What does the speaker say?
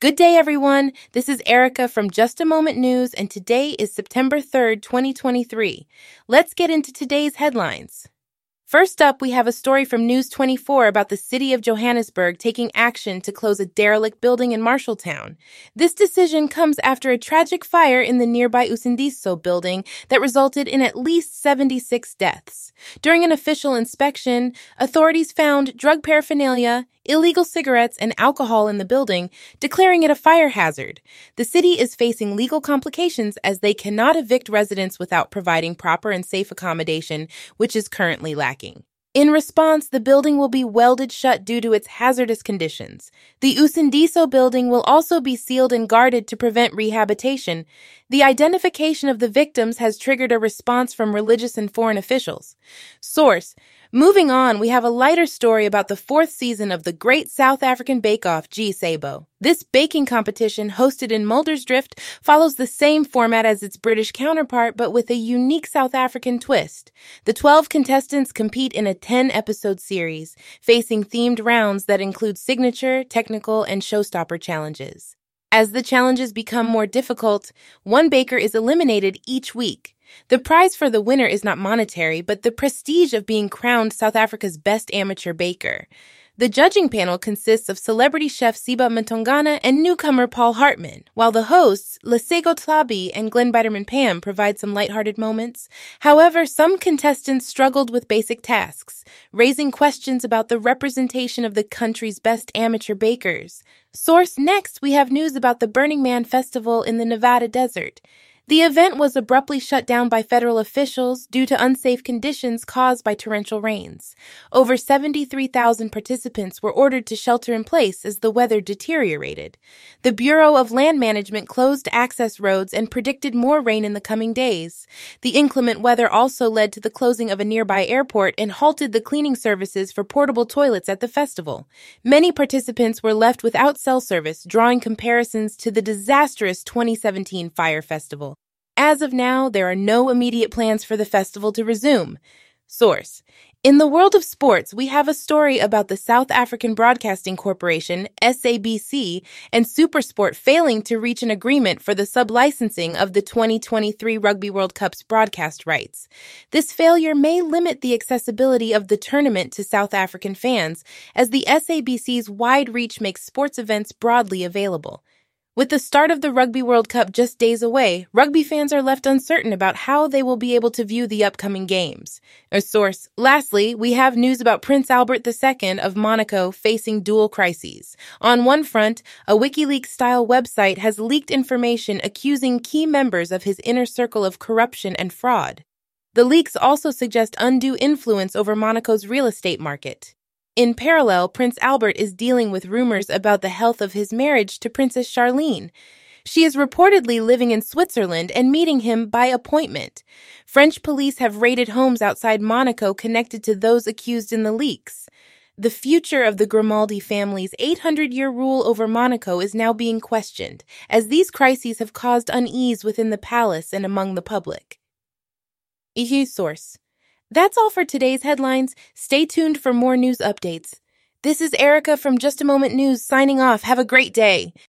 Good day, everyone. This is Erica from Just a Moment News, and today is September 3rd, 2023. Let's get into today's headlines. First up, we have a story from News 24 about the city of Johannesburg taking action to close a derelict building in Marshalltown. This decision comes after a tragic fire in the nearby Usindiso building that resulted in at least 76 deaths. During an official inspection, authorities found drug paraphernalia, illegal cigarettes, and alcohol in the building, declaring it a fire hazard. The city is facing legal complications as they cannot evict residents without providing proper and safe accommodation, which is currently lacking. In response, the building will be welded shut due to its hazardous conditions. The Usindiso building will also be sealed and guarded to prevent rehabilitation. The identification of the victims has triggered a response from religious and foreign officials. Source Moving on, we have a lighter story about the fourth season of the Great South African Bake Off G Sabo. This baking competition, hosted in Muldersdrift, follows the same format as its British counterpart, but with a unique South African twist. The 12 contestants compete in a 10 episode series, facing themed rounds that include signature, technical, and showstopper challenges. As the challenges become more difficult, one baker is eliminated each week. The prize for the winner is not monetary, but the prestige of being crowned South Africa's best amateur baker. The judging panel consists of celebrity chef Siba Mtongana and newcomer Paul Hartmann, while the hosts, Lesego Tlhabi and Glen Biderman Pam, provide some lighthearted moments. However, some contestants struggled with basic tasks, raising questions about the representation of the country's best amateur bakers. Source Next, we have news about the Burning Man Festival in the Nevada desert. The event was abruptly shut down by federal officials due to unsafe conditions caused by torrential rains. Over 73,000 participants were ordered to shelter in place as the weather deteriorated. The Bureau of Land Management closed access roads and predicted more rain in the coming days. The inclement weather also led to the closing of a nearby airport and halted the cleaning services for portable toilets at the festival. Many participants were left without cell service, drawing comparisons to the disastrous 2017 Fire Festival. As of now, there are no immediate plans for the festival to resume. Source In the world of sports, we have a story about the South African Broadcasting Corporation, SABC, and Supersport failing to reach an agreement for the sublicensing of the 2023 Rugby World Cup's broadcast rights. This failure may limit the accessibility of the tournament to South African fans, as the SABC's wide reach makes sports events broadly available. With the start of the Rugby World Cup just days away, rugby fans are left uncertain about how they will be able to view the upcoming games. A source. Lastly, we have news about Prince Albert II of Monaco facing dual crises. On one front, a WikiLeaks style website has leaked information accusing key members of his inner circle of corruption and fraud. The leaks also suggest undue influence over Monaco's real estate market. In parallel, Prince Albert is dealing with rumors about the health of his marriage to Princess Charlene. She is reportedly living in Switzerland and meeting him by appointment. French police have raided homes outside Monaco connected to those accused in the leaks. The future of the Grimaldi family's 800 year rule over Monaco is now being questioned, as these crises have caused unease within the palace and among the public. EU source. That's all for today's headlines. Stay tuned for more news updates. This is Erica from Just a Moment News signing off. Have a great day.